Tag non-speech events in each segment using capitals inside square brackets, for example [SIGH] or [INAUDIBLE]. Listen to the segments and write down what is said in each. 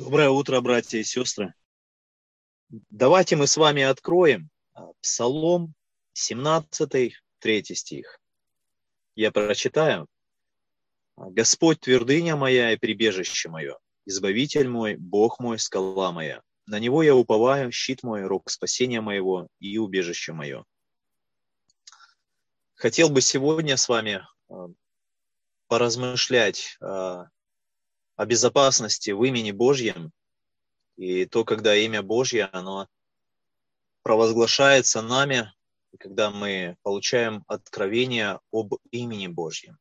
утро, братья и сестры. Давайте мы с вами откроем а, Псалом 17, 3 стих. Я прочитаю. «Господь твердыня моя и прибежище мое, избавитель мой, Бог мой, скала моя. На него я уповаю, щит мой, рог спасения моего и убежище мое». Хотел бы сегодня с вами а, поразмышлять а, о безопасности в имени Божьем и то, когда имя Божье, оно провозглашается нами, когда мы получаем откровение об имени Божьем.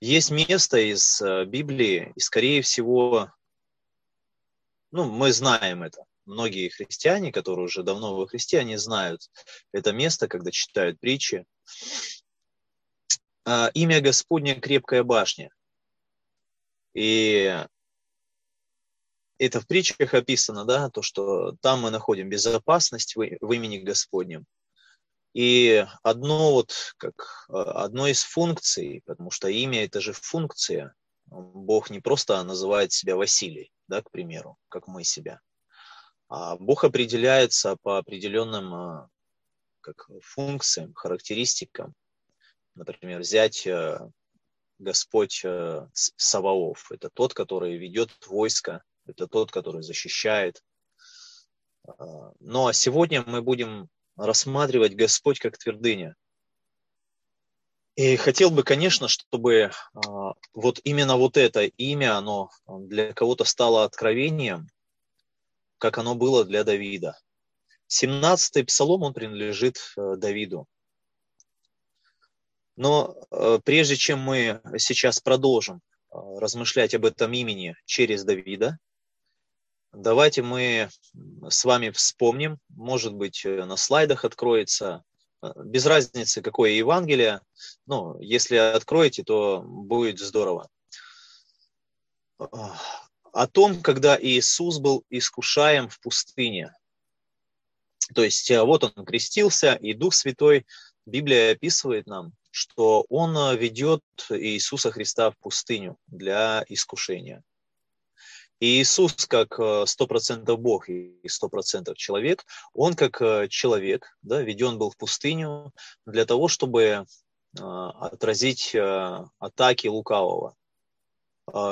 Есть место из э, Библии, и, скорее всего, ну, мы знаем это. Многие христиане, которые уже давно во Христе, они знают это место, когда читают притчи. А, имя Господне – крепкая башня. И это в притчах описано, да, то, что там мы находим безопасность в, в имени Господнем. И одно вот, как одно из функций, потому что имя это же функция. Бог не просто называет себя Василий, да, к примеру, как мы себя. А Бог определяется по определенным а, как функциям, характеристикам. Например, взять э, Господь э, Саваоф. Это тот, который ведет войско, это тот, который защищает. А, ну а сегодня мы будем рассматривать Господь как твердыня. И хотел бы, конечно, чтобы а, вот именно вот это имя, оно для кого-то стало откровением, как оно было для Давида. 17-й псалом, он принадлежит э, Давиду. Но э, прежде чем мы сейчас продолжим э, размышлять об этом имени через Давида, давайте мы с вами вспомним, может быть, э, на слайдах откроется, без разницы, какое Евангелие, ну, если откроете, то будет здорово. О том, когда Иисус был искушаем в пустыне. То есть вот он крестился, и Дух Святой, Библия описывает нам, что он э, ведет Иисуса Христа в пустыню для искушения. И Иисус, как э, сто процентов Бог и сто процентов человек, он как э, человек да, веден был в пустыню для того, чтобы отразить атаки лукавого.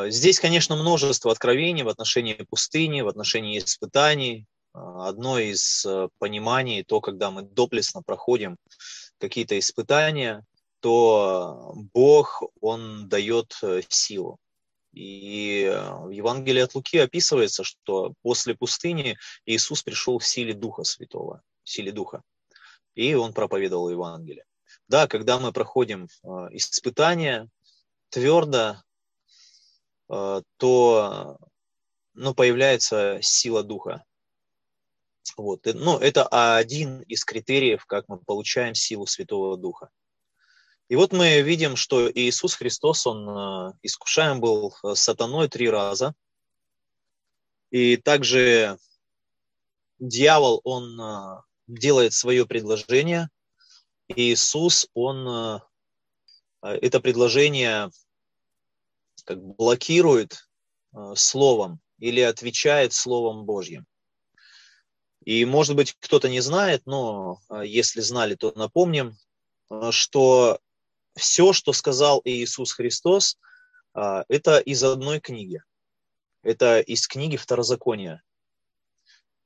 Здесь, конечно, множество откровений в отношении пустыни, в отношении испытаний. Одно из пониманий, то, когда мы доплестно проходим какие-то испытания, то Бог, Он дает э, силу. И э, в Евангелии от Луки описывается, что после пустыни Иисус пришел в силе Духа Святого, в силе Духа. И Он проповедовал Евангелие. Да, когда мы проходим э, испытания твердо, то ну, появляется сила Духа. Вот. Ну, это один из критериев, как мы получаем силу Святого Духа. И вот мы видим, что Иисус Христос, Он э, искушаем был э, сатаной три раза. И также дьявол, он э, делает свое предложение. Иисус, он это предложение как блокирует словом или отвечает словом Божьим. И, может быть, кто-то не знает, но если знали, то напомним, что все, что сказал Иисус Христос, а, это из одной книги. Это из книги Второзакония.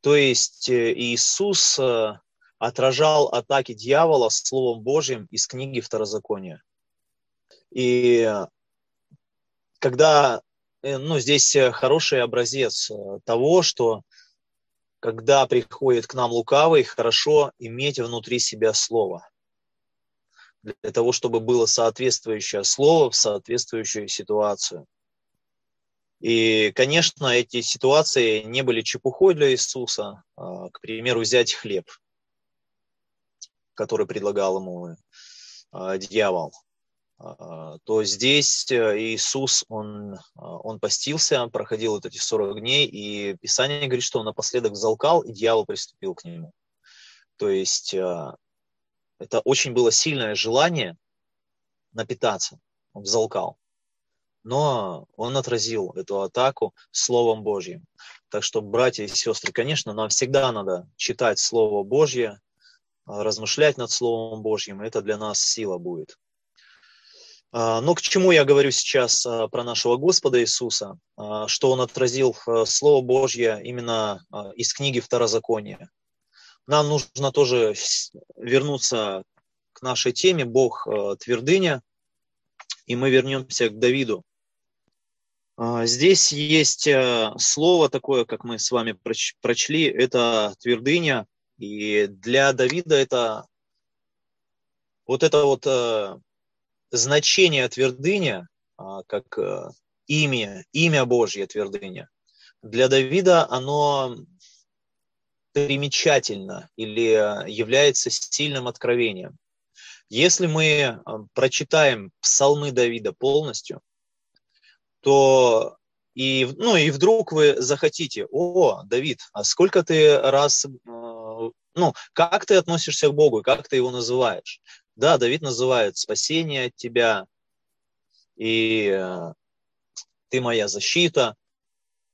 То есть э, Иисус э, отражал атаки дьявола Словом Божьим из книги Второзакония. И когда, э, ну, здесь хороший образец того, что когда приходит к нам лукавый, хорошо иметь внутри себя слово для того, чтобы было соответствующее слово в соответствующую ситуацию. И, конечно, эти ситуации не были чепухой для Иисуса. А, к примеру, взять хлеб, который предлагал ему а, дьявол а, то здесь э, Иисус, он, он постился, проходил вот эти 40 дней, и Писание говорит, что он напоследок залкал, и дьявол приступил к нему. То есть это очень было сильное желание напитаться. Он взалкал. но он отразил эту атаку Словом Божьим. Так что, братья и сестры, конечно, нам всегда надо читать Слово Божье, размышлять над Словом Божьим, это для нас сила будет. А, но к чему я говорю сейчас а, про нашего Господа Иисуса, а, что Он отразил Слово Божье именно из книги Второзакония. Нам нужно тоже вернуться к нашей теме «Бог твердыня», и мы вернемся к Давиду. Здесь есть слово такое, как мы с вами прочли, это твердыня, и для Давида это вот это вот значение твердыня, а, как э, имя, имя Божье твердыня, для Давида оно примечательно или э, является сильным откровением. Если мы э, прочитаем псалмы Давида полностью, то и, ну, и вдруг вы захотите, о, Давид, а сколько ты раз, ну, как ты относишься к Богу, как ты его называешь? Да, Давид называет спасение от тебя, и э, ты моя защита,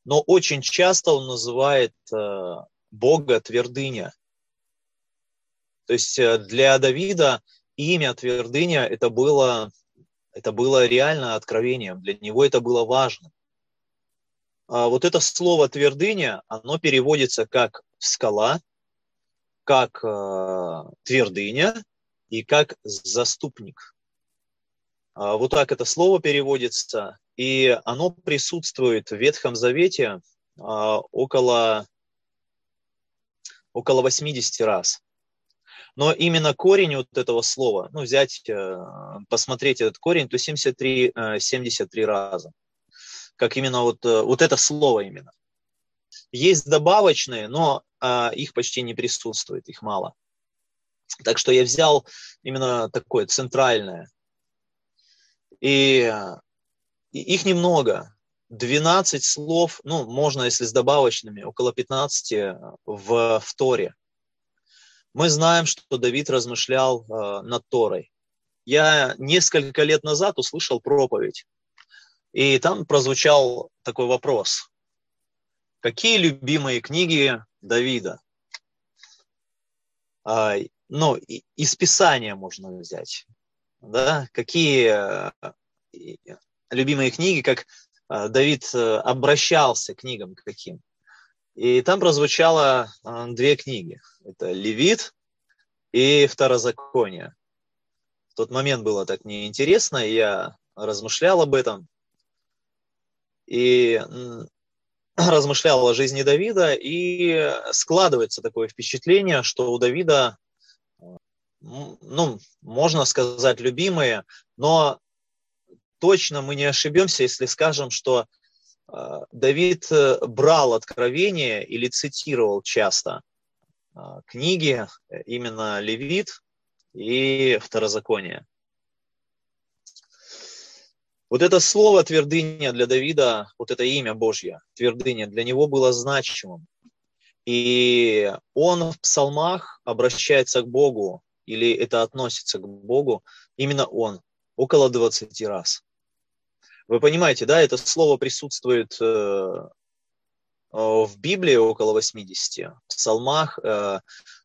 но очень часто он называет э, Бога твердыня. То есть э, для Давида имя твердыня это было, это было реально откровением, для него это было важно. А вот это слово твердыня, оно переводится как скала, как твердыня, и как заступник. А, вот так это слово переводится, и оно присутствует в Ветхом Завете а, около, около 80 раз. Но именно корень вот этого слова, ну, взять, э, посмотреть этот корень, то 73, 73 э, раза. Как именно вот, э, вот это слово именно. Есть добавочные, но их почти не присутствует, их мало. Так что я взял именно такое центральное. И, и их немного. 12 слов, ну, можно, если с добавочными, около 15 в, в Торе. Мы знаем, что Давид размышлял э, над Торой. Я несколько лет назад услышал проповедь, и там прозвучал такой вопрос. Какие любимые книги Давида? А, ну, из Писания можно взять, да, какие э, любимые книги, как э, Давид э, обращался к книгам каким. И там прозвучало две книги. Это Левит и Второзаконие. В тот момент было так неинтересно, я размышлял об этом. И [CLEARS THROAT] размышлял о жизни Давида, и складывается такое впечатление, что у Давида ну, можно сказать, любимые, но точно мы не ошибемся, если скажем, что э, Давид э, брал откровения или цитировал часто э, книги именно Левит и Второзаконие. Вот это слово твердыня для Давида, вот это имя Божье, твердыня, для него было значимым. И он в псалмах обращается к Богу или это относится к Богу, именно Он, около 20 раз. Вы понимаете, да, это слово присутствует э, в Библии около 80, в псалмах э,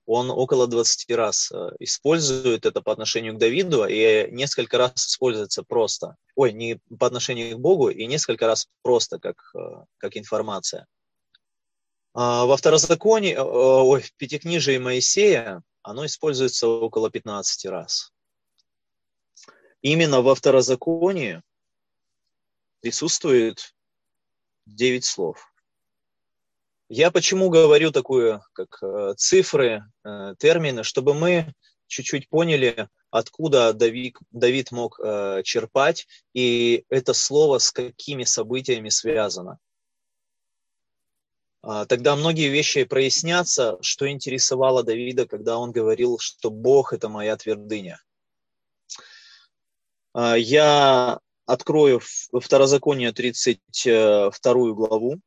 он около 20 раз э, использует это по отношению к Давиду, и несколько раз используется просто. Ой, не по отношению к Богу, и несколько раз просто как, как информация. А во второзаконии, ой, в Пятикнижии Моисея оно используется около 15 раз. Именно во второзаконии присутствует 9 слов. Я почему говорю такую, как э, цифры, э, термины, чтобы мы чуть-чуть поняли, откуда Давид, Давид мог э, черпать, и это слово с какими событиями связано. А, тогда многие вещи прояснятся, что интересовало Давида, когда он говорил, что Бог – это моя твердыня. А, я открою Второзаконие 32 главу.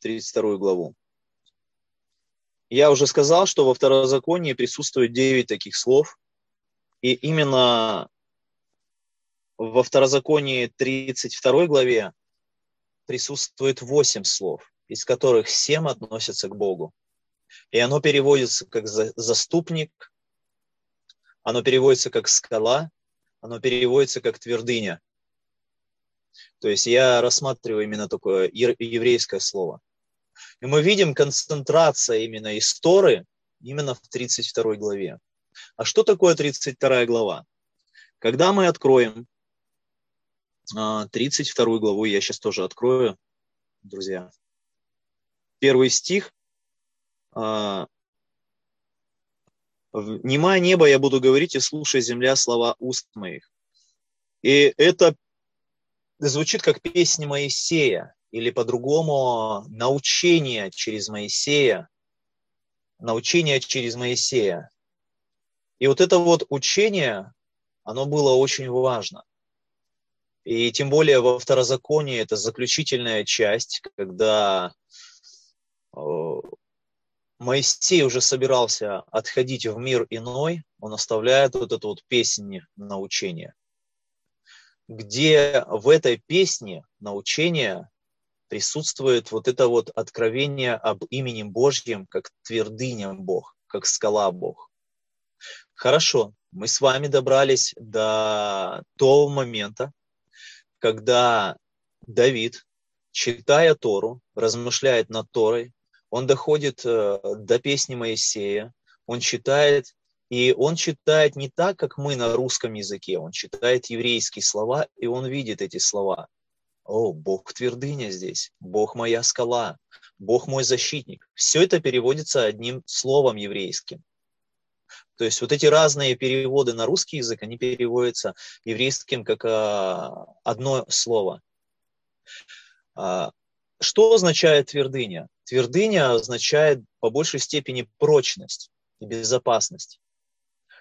32 главу. Я уже сказал, что во Второзаконии присутствует 9 таких слов, и именно во второзаконии 32 главе присутствует 8 слов, из которых 7 относятся к Богу. И оно переводится как заступник, оно переводится как скала, оно переводится как твердыня. То есть я рассматриваю именно такое еврейское слово. И мы видим концентрация именно истории именно в 32 главе. А что такое 32 глава? Когда мы откроем а, 32 главу, я сейчас тоже открою, друзья. Первый стих, а, «Нема небо я буду говорить, и слушая земля, слова уст моих». И это звучит как песня Моисея, или по-другому научение через Моисея, научение через Моисея. И вот это вот учение, оно было очень важно. И тем более во второзаконии это заключительная часть, когда э, Моисей уже собирался отходить в мир иной, он оставляет вот эту вот песнь научения, где в этой песне научения присутствует вот это вот откровение об имени Божьем, как твердыня Бог, как скала Бог. Хорошо, мы с вами добрались до того момента, когда Давид, читая Тору, размышляет над Торой, он доходит э, до песни Моисея, он читает, и он читает не так, как мы на русском языке, он читает еврейские слова, и он видит эти слова. О, Бог твердыня здесь, Бог моя скала, Бог мой защитник. Все это переводится одним словом еврейским. То есть вот эти разные переводы на русский язык, они переводятся еврейским как а, одно слово. А, что означает твердыня? Твердыня означает по большей степени прочность и безопасность,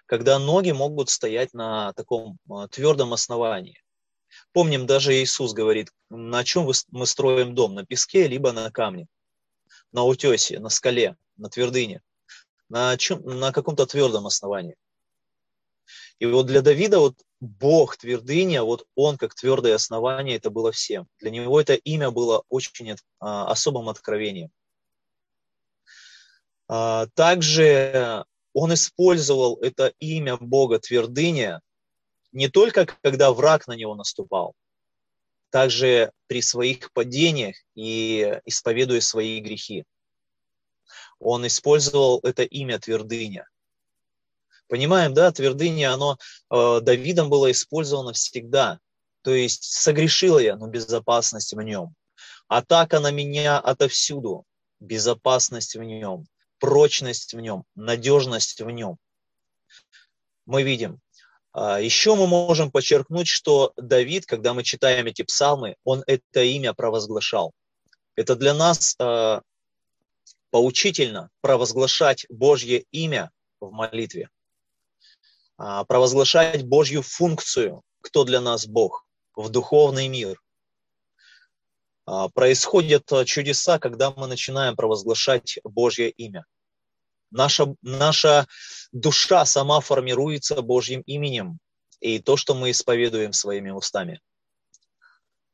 когда ноги могут стоять на таком а, твердом основании. Помним, даже Иисус говорит, на чем мы строим дом, на песке, либо на камне, на утесе, на скале, на твердыне на, чем, на каком-то твердом основании. И вот для Давида вот Бог твердыня, вот он как твердое основание, это было всем. Для него это имя было очень а, особым откровением. А, также он использовал это имя Бога твердыня не только когда враг на него наступал, также при своих падениях и исповедуя свои грехи он использовал это имя твердыня. Понимаем, да, твердыня, оно э, Давидом было использовано всегда. То есть согрешила я, но безопасность в нем. Атака на меня отовсюду, безопасность в нем, прочность в нем, надежность в нем. Мы видим. А, Еще мы можем подчеркнуть, что Давид, когда мы читаем эти псалмы, он это имя провозглашал. Это для нас э, поучительно провозглашать Божье имя в молитве, провозглашать Божью функцию, кто для нас Бог, в духовный мир. А, происходят чудеса, когда мы начинаем провозглашать Божье имя. Наша, наша душа сама формируется Божьим именем, и то, что мы исповедуем своими устами –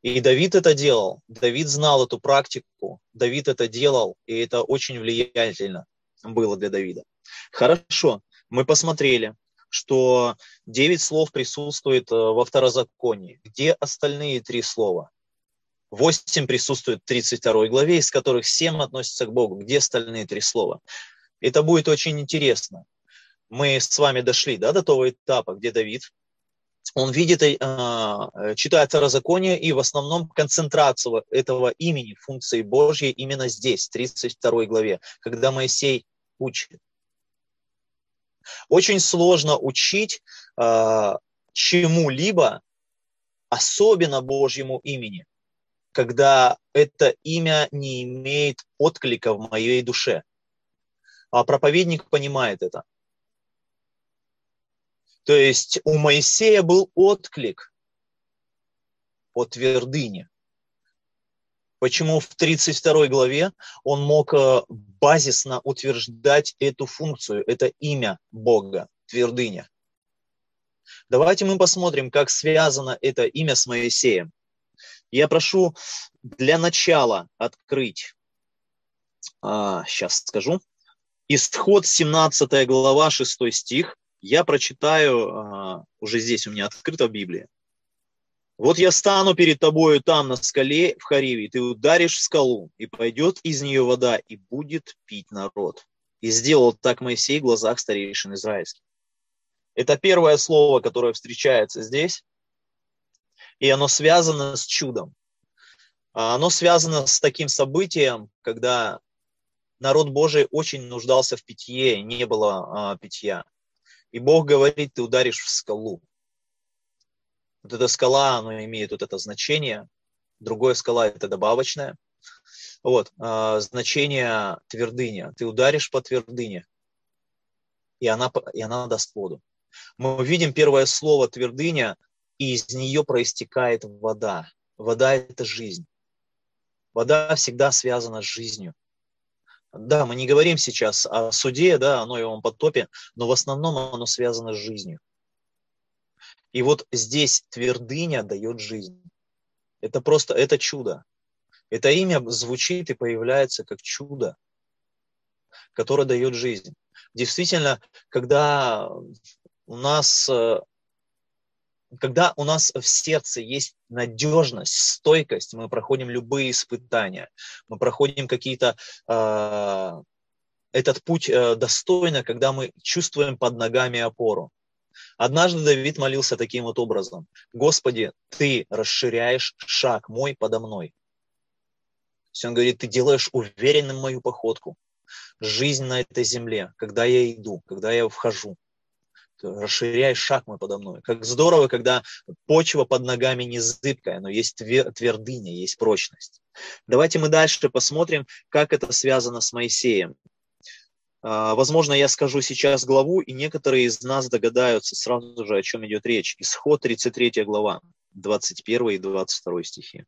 и Давид это делал. Давид знал эту практику. Давид это делал, и это очень влиятельно было для Давида. Хорошо, мы посмотрели, что девять слов присутствует э, во второзаконии. Где остальные три слова? Восемь присутствует в 32 главе, из которых семь относятся к Богу. Где остальные три слова? Это будет очень интересно. Мы с вами дошли да, до того этапа, где Давид он видит, э, читает Второзаконие, и в основном концентрацию этого имени, функции Божьей именно здесь, в 32 главе, когда Моисей учит. Очень сложно учить э, чему-либо, особенно Божьему имени, когда это имя не имеет отклика в моей душе. А проповедник понимает это. То есть у Моисея был отклик по твердыне. Почему в 32 главе он мог э, базисно утверждать эту функцию, это имя Бога, твердыня. Давайте мы посмотрим, как связано это имя с Моисеем. Я прошу для начала открыть, а, сейчас скажу, Исход 17 глава 6 стих. Я прочитаю, а, уже здесь у меня открыто в Библии. Вот я стану перед тобою там на скале в Хариве, ты ударишь в скалу, и пойдет из нее вода, и будет пить народ. И сделал так Моисей в глазах старейшин израильских. Это первое слово, которое встречается здесь, и оно связано с чудом. А оно связано с таким событием, когда народ Божий очень нуждался в питье, не было а, питья. И Бог говорит, ты ударишь в скалу. Вот эта скала, она имеет вот это значение. Другое скала – это добавочное. Вот, э, значение твердыня. Ты ударишь по твердыне, и она, и она даст воду. Мы видим первое слово твердыня, и из нее проистекает вода. Вода – это жизнь. Вода всегда связана с жизнью. Да, мы не говорим сейчас о суде, да, о Ноевом потопе, но в основном оно связано с жизнью. И вот здесь твердыня дает жизнь. Это просто, это чудо. Это имя звучит и появляется как чудо, которое дает жизнь. Действительно, когда у нас э, когда у нас в сердце есть надежность, стойкость, мы проходим любые испытания, мы проходим какие-то э, этот путь э, достойно, когда мы чувствуем под ногами опору. Однажды Давид молился таким вот образом. «Господи, Ты расширяешь шаг мой подо мной». То есть он говорит, Ты делаешь уверенным мою походку. Жизнь на этой земле, когда я иду, когда я вхожу. Ты расширяешь шаг мой подо мной. Как здорово, когда почва под ногами не зыбкая, но есть твердыня, есть прочность. Давайте мы дальше посмотрим, как это связано с Моисеем. А, возможно, я скажу сейчас главу, и некоторые из нас догадаются сразу же, о чем идет речь. Исход 33 глава, 21 и 22 стихи.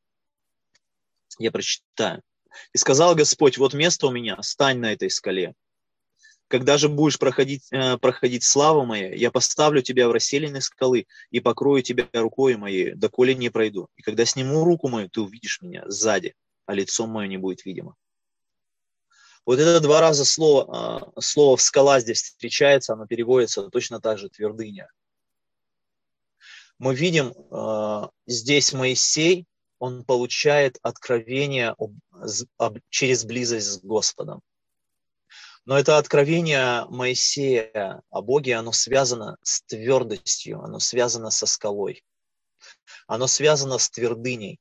Я прочитаю. «И сказал Господь, вот место у меня, стань на этой скале. Когда же будешь проходить, э, проходить слава моя, я поставлю тебя в расселенные скалы и покрою тебя рукой моей, доколе не пройду. И когда сниму руку мою, ты увидишь меня сзади, а лицо мое не будет видимо. Вот это два раза слово, а, слово «скала» здесь встречается, оно переводится точно так же «твердыня». Мы видим а, здесь Моисей, он получает откровение через близость с Господом. Но это откровение Моисея о Боге, оно связано с твердостью, оно связано со скалой, оно связано с твердыней.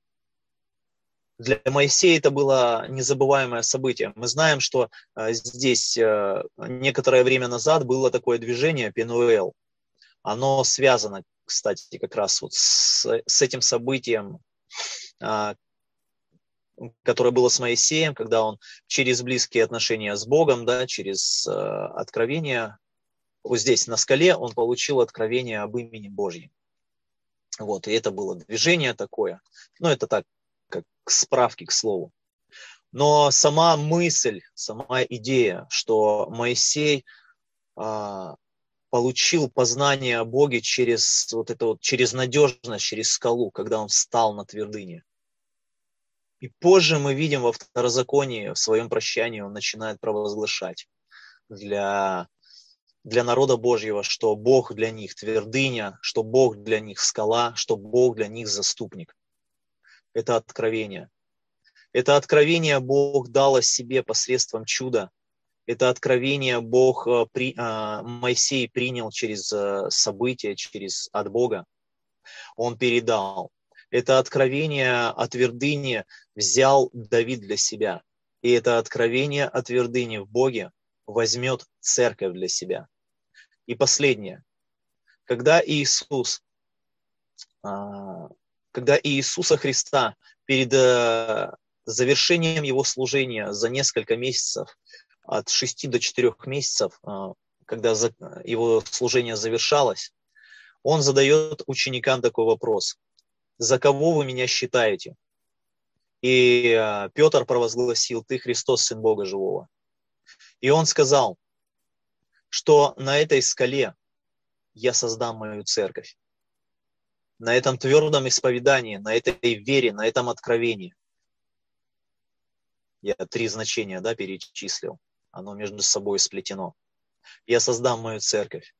Для Моисея это было незабываемое событие. Мы знаем, что э, здесь э, некоторое время назад было такое движение Пенуэл. Оно связано, кстати, как раз вот с, с этим событием, э, которое было с Моисеем, когда он через близкие отношения с Богом, да, через откровение, вот здесь на скале он получил откровение об имени Божьем. Вот, и это было движение такое. Ну, это так, как справки, к слову. Но сама мысль, сама идея, что Моисей а, получил познание о Боге через вот это вот, через надежность, через скалу, когда он встал на твердыне. И позже мы видим во второзаконии, в своем прощании, он начинает провозглашать для, для народа Божьего, что Бог для них твердыня, что Бог для них скала, что Бог для них заступник это откровение. Это откровение Бог дал о себе посредством чуда. Это откровение Бог, э, при, а, Моисей принял через э, события, через от Бога. Он передал. Это откровение о твердыне взял Давид для себя. И это откровение о твердыне в Боге возьмет церковь для себя. И последнее. Когда Иисус а, когда Иисуса Христа перед э, завершением его служения за несколько месяцев, от 6 до 4 месяцев, э, когда его служение завершалось, он задает ученикам такой вопрос. «За кого вы меня считаете?» И э, Петр провозгласил, «Ты Христос, Сын Бога Живого». И он сказал, что на этой скале я создам мою церковь на этом твердом исповедании, на этой вере, на этом откровении. Я три значения да, перечислил. Оно между собой сплетено. Я создам мою церковь.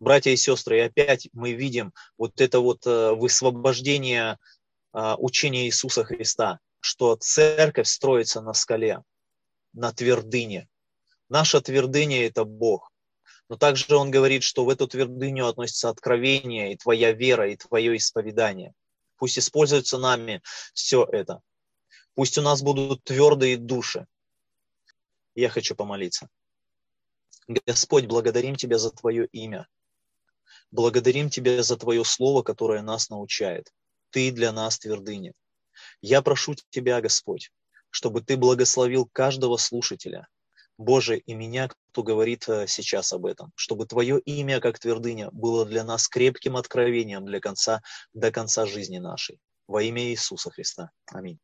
Братья и сестры, и опять мы видим вот это вот э, высвобождение а, учения Иисуса Христа, что церковь строится на скале, на твердыне. Наша твердыня – это Бог. Но также он говорит, что в эту твердыню относится откровение и твоя вера, и твое исповедание. Пусть используется нами все это. Пусть у нас будут твердые души. Я хочу помолиться. Господь, благодарим Тебя за Твое имя. Благодарим Тебя за Твое Слово, которое нас научает. Ты для нас твердыня. Я прошу Тебя, Господь, чтобы Ты благословил каждого слушателя, Боже, и меня, кто говорит э, сейчас об этом, чтобы Твое имя, как твердыня, было для нас крепким откровением для конца, до конца жизни нашей. Во имя Иисуса Христа. Аминь.